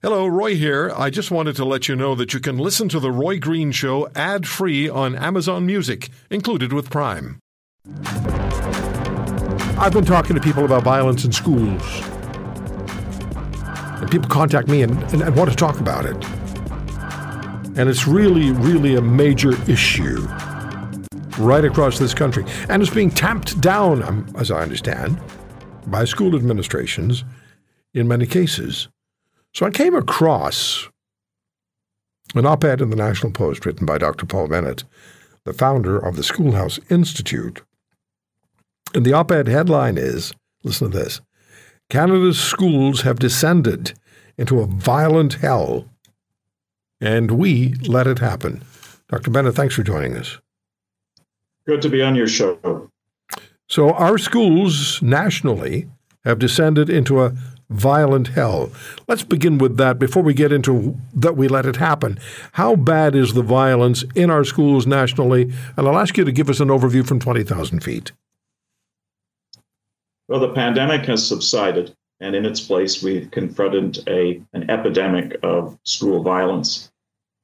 Hello, Roy here. I just wanted to let you know that you can listen to The Roy Green Show ad free on Amazon Music, included with Prime. I've been talking to people about violence in schools. And people contact me and, and, and want to talk about it. And it's really, really a major issue right across this country. And it's being tamped down, um, as I understand, by school administrations in many cases. So I came across an op ed in the National Post written by Dr. Paul Bennett, the founder of the Schoolhouse Institute. And the op ed headline is listen to this Canada's schools have descended into a violent hell, and we let it happen. Dr. Bennett, thanks for joining us. Good to be on your show. So, our schools nationally have descended into a violent hell. Let's begin with that before we get into that we let it happen. How bad is the violence in our schools nationally? And I'll ask you to give us an overview from 20,000 feet. Well, the pandemic has subsided, and in its place, we've confronted a, an epidemic of school violence.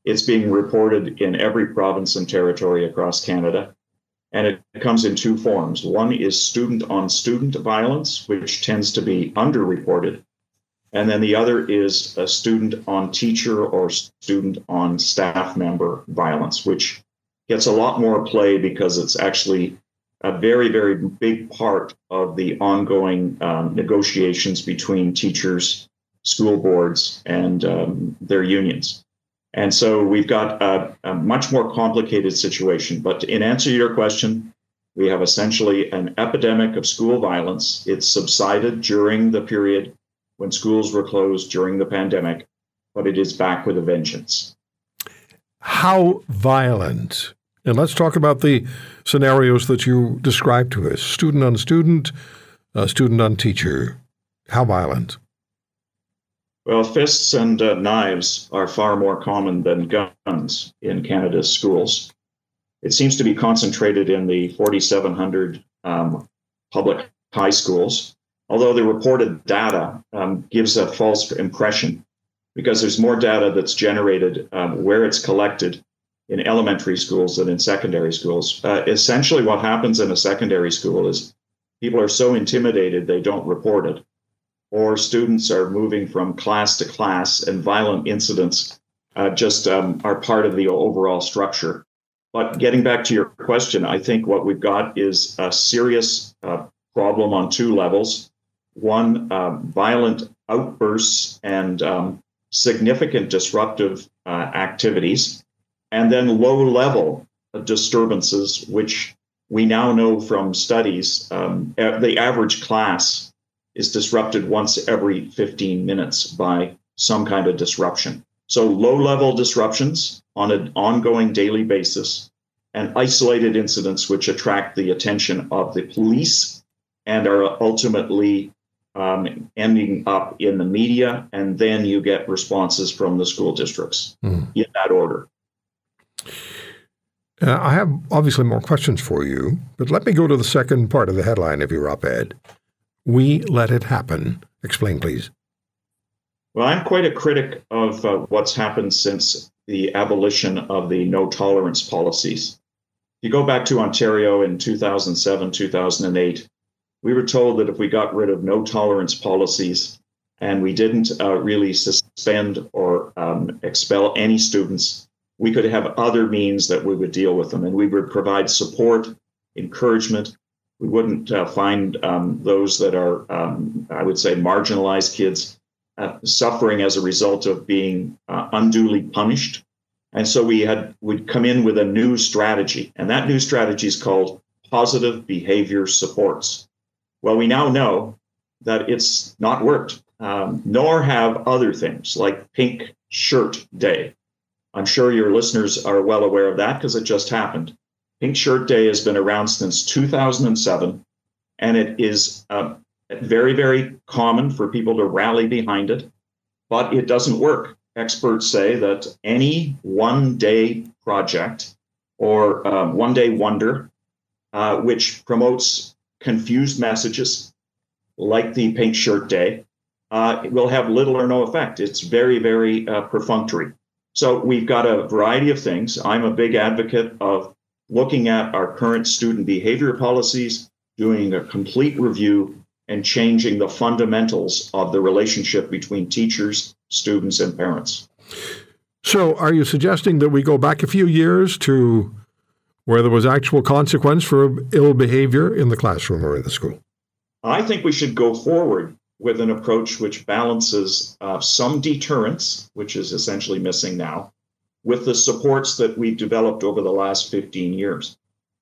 It's being reported in every province and territory across Canada. And it comes in two forms. One is student on student violence, which tends to be underreported. And then the other is a student on teacher or student on staff member violence, which gets a lot more play because it's actually a very, very big part of the ongoing um, negotiations between teachers, school boards, and um, their unions. And so we've got a, a, much more complicated situation. But in answer to your question, we have essentially an epidemic of school violence. It subsided during the period when schools were closed during the pandemic, but it is back with a vengeance. How violent? And let's talk about the scenarios that you described to us student on student, uh, student on teacher. How violent? Well, fists and uh, knives are far more common than guns in Canada's schools. It seems to be concentrated in the 4,700 um, public high schools, although the reported data um, gives a false impression because there's more data that's generated um, where it's collected in elementary schools than in secondary schools. Uh, essentially, what happens in a secondary school is people are so intimidated they don't report it or students are moving from class to class and violent incidents uh, just um, are part of the overall structure. But getting back to your question, I think what we've got is a serious uh, problem on two levels. One, uh, violent outbursts and um, significant disruptive uh, activities, and then low level disturbances, which we now know from studies um, the average class is disrupted once every 15 minutes by some kind of disruption. So, low level disruptions on an ongoing daily basis and isolated incidents which attract the attention of the police and are ultimately um, ending up in the media. And then you get responses from the school districts mm. in that order. Uh, I have obviously more questions for you, but let me go to the second part of the headline of your op ed. We let it happen. Explain, please. Well, I'm quite a critic of uh, what's happened since the abolition of the no tolerance policies. If you go back to Ontario in 2007, 2008, we were told that if we got rid of no tolerance policies and we didn't uh, really suspend or um, expel any students, we could have other means that we would deal with them and we would provide support, encouragement, we wouldn't uh, find um, those that are, um, I would say, marginalized kids uh, suffering as a result of being uh, unduly punished. And so we had would come in with a new strategy, and that new strategy is called positive behavior supports. Well, we now know that it's not worked, um, nor have other things like Pink Shirt Day. I'm sure your listeners are well aware of that because it just happened. Pink Shirt Day has been around since 2007, and it is uh, very, very common for people to rally behind it, but it doesn't work. Experts say that any one day project or um, one day wonder, uh, which promotes confused messages like the Pink Shirt Day, uh, will have little or no effect. It's very, very uh, perfunctory. So we've got a variety of things. I'm a big advocate of looking at our current student behavior policies, doing a complete review, and changing the fundamentals of the relationship between teachers, students, and parents. So, are you suggesting that we go back a few years to where there was actual consequence for ill behavior in the classroom or in the school? I think we should go forward with an approach which balances uh, some deterrence, which is essentially missing now, with the supports that we've developed over the last 15 years.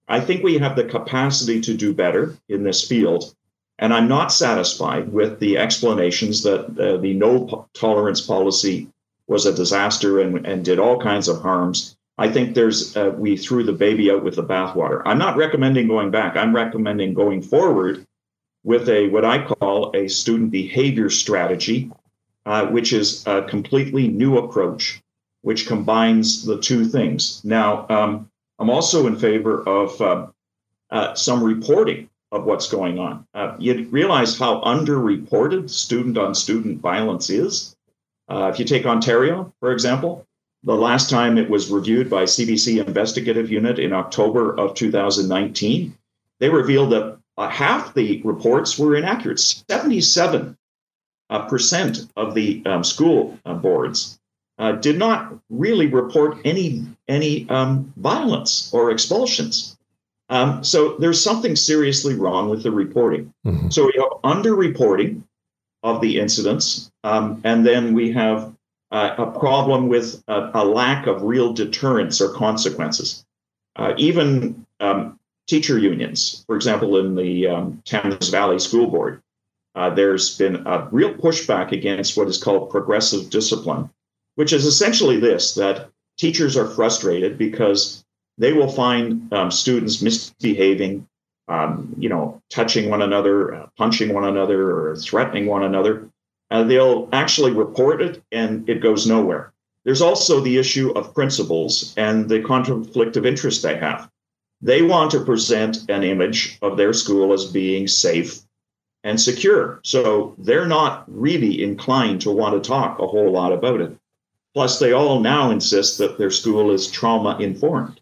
I think we have the capacity to do better in this field. And I'm not satisfied with the explanations that uh, the no tolerance policy was a disaster and, and did all kinds of harms. I think there's uh, we threw the baby out with the bathwater. I'm not recommending going back. I'm recommending going forward with a what I call a student behavior strategy, uh, which is a completely new approach, which combines the two things. Now, um, I'm also in favor of uh, uh, some reporting of what's going on. Uh, you realize how underreported student on student violence is. Uh, if you take Ontario, for example, the last time it was reviewed by CBC Investigative Unit in October of 2019, they revealed that uh, half the reports were inaccurate. 77 uh, percent of the um, school boards uh, did not really report any any um, violence or expulsions. Um, so there's something seriously wrong with the reporting. Mm-hmm. So we have underreporting of the incidents, um, and then we have uh, a problem with a, a, lack of real deterrence or consequences. Uh, even um, teacher unions, for example, in the um, Thames Valley School Board, uh, there's been a real pushback against what is called progressive discipline, which is essentially this that teachers are frustrated because they will find um, students misbehaving, um, you know, touching one another, uh, punching one another, or threatening one another. Uh, they'll actually report it and it goes nowhere. There's also the issue of principals and the conflict of interest they have. They want to present an image of their school as being safe and secure. So they're not really inclined to want to talk a whole lot about it. Plus, they all now insist that their school is trauma informed.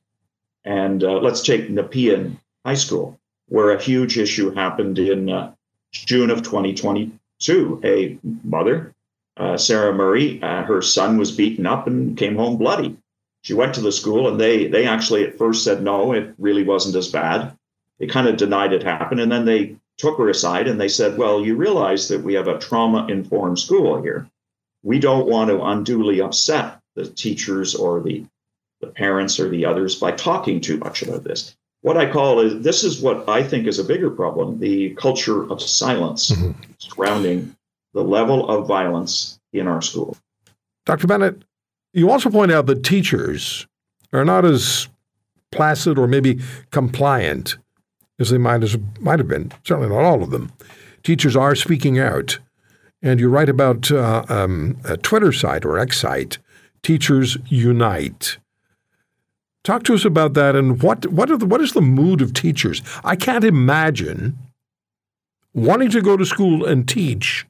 And uh, let's take Nepean High School, where a huge issue happened in uh, June of 2022. A mother, uh, Sarah Murray, uh, her son was beaten up and came home bloody she went to the school and they they actually at first said no it really wasn't as bad they kind of denied it happened and then they took her aside and they said well you realize that we have a trauma informed school here we don't want to unduly upset the teachers or the the parents or the others by talking too much about this what i call is this is what i think is a bigger problem the culture of silence mm-hmm. surrounding the level of violence in our school dr bennett you also point out that teachers are not as placid or maybe compliant as they might, as, might have been, certainly not all of them. Teachers are speaking out. And you write about uh, um, a Twitter site or X site, Teachers Unite. Talk to us about that and what, what, the, what is the mood of teachers? I can't imagine wanting to go to school and teach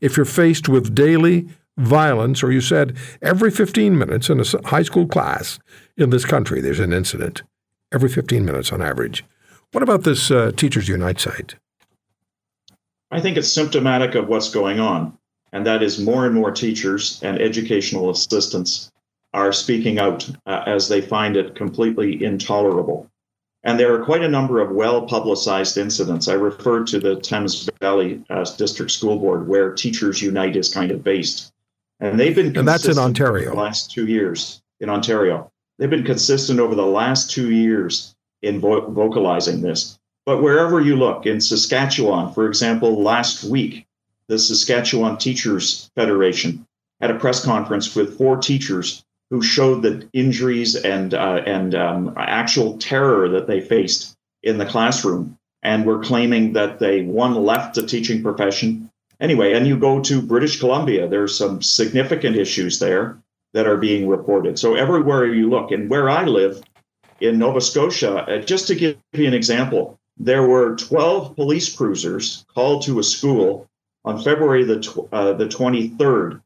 if you're faced with daily violence, or you said every 15 minutes in a high school class in this country, there's an incident, every 15 minutes on average. What about this uh, Teachers Unite site? I think it's symptomatic of what's going on, and that is more and more teachers and educational assistants are speaking out uh, as they find it completely intolerable. And there are quite a number of well publicized incidents. I referred to the Thames Valley uh, District School Board, where Teachers Unite is kind of based. And they've been and that's in Ontario. the last two years in Ontario. They've been consistent over the last two years in vo- vocalizing this. But wherever you look, in Saskatchewan, for example, last week, the Saskatchewan Teachers Federation had a press conference with four teachers who showed the injuries and uh, and um, actual terror that they faced in the classroom, and were claiming that they one left the teaching profession, anyway, and you go to British Columbia, there's some significant issues there that are being reported. So everywhere you look, and where I live in Nova Scotia, uh, just to give you an example, there were 12 police cruisers called to a school on February the tw- uh, the 23rd,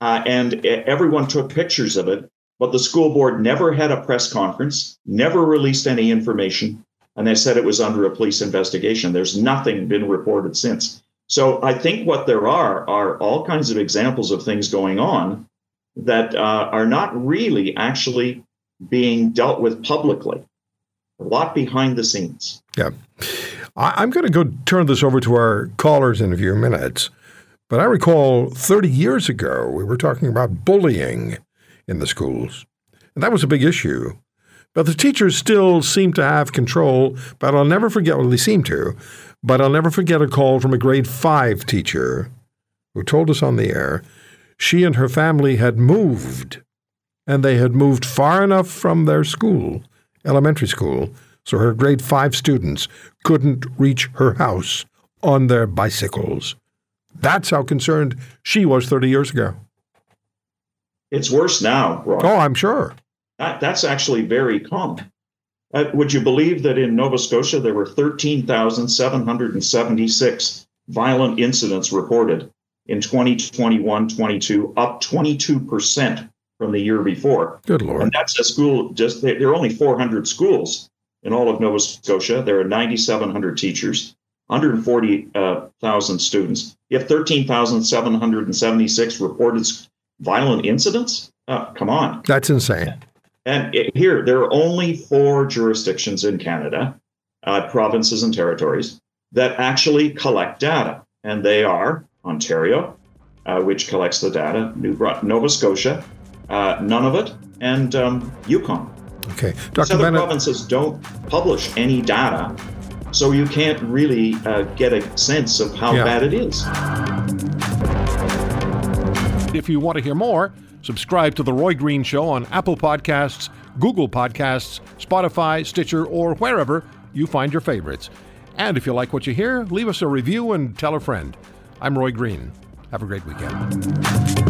uh, and everyone took pictures of it. But the school board never had a press conference, never released any information, and they said it was under a police investigation. There's nothing been reported since. So I think what there are are all kinds of examples of things going on that uh, are not really actually being dealt with publicly. A lot behind the scenes. Yeah. I, am going to go turn this over to our callers in a few minutes. But I recall 30 years ago, we were talking about bullying in the schools. And that was a big issue. But the teachers still seem to have control. But I'll never forget, well, they seem to, but I'll never forget a call from a grade five teacher who told us on the air she and her family had moved. And they had moved far enough from their school, elementary school, so her grade five students couldn't reach her house on their bicycles. That's how concerned she was 30 years ago. It's worse now, Roy. Oh, I'm sure. That, that's actually very common. Uh, would you believe that in Nova Scotia there were 13,776 violent incidents reported in 2021 22, up 22% from the year before? Good Lord. And that's a school, just there are only 400 schools in all of Nova Scotia. There are 9,700 teachers, 140,000 students. You have 13,776 reported violent incidents. Uh, come on. That's insane. And it, here, there are only four jurisdictions in Canada, uh, provinces and territories, that actually collect data. And they are Ontario, uh, which collects the data, New Nova Scotia, uh, Nunavut, and um, Yukon. Okay. Dr. Other Bennett. provinces don't publish any data, so you can't really uh, get a sense of how yeah. bad it is. If you want to hear more, subscribe to The Roy Green Show on Apple Podcasts, Google Podcasts, Spotify, Stitcher, or wherever you find your favorites. And if you like what you hear, leave us a review and tell a friend. I'm Roy Green. Have a great weekend.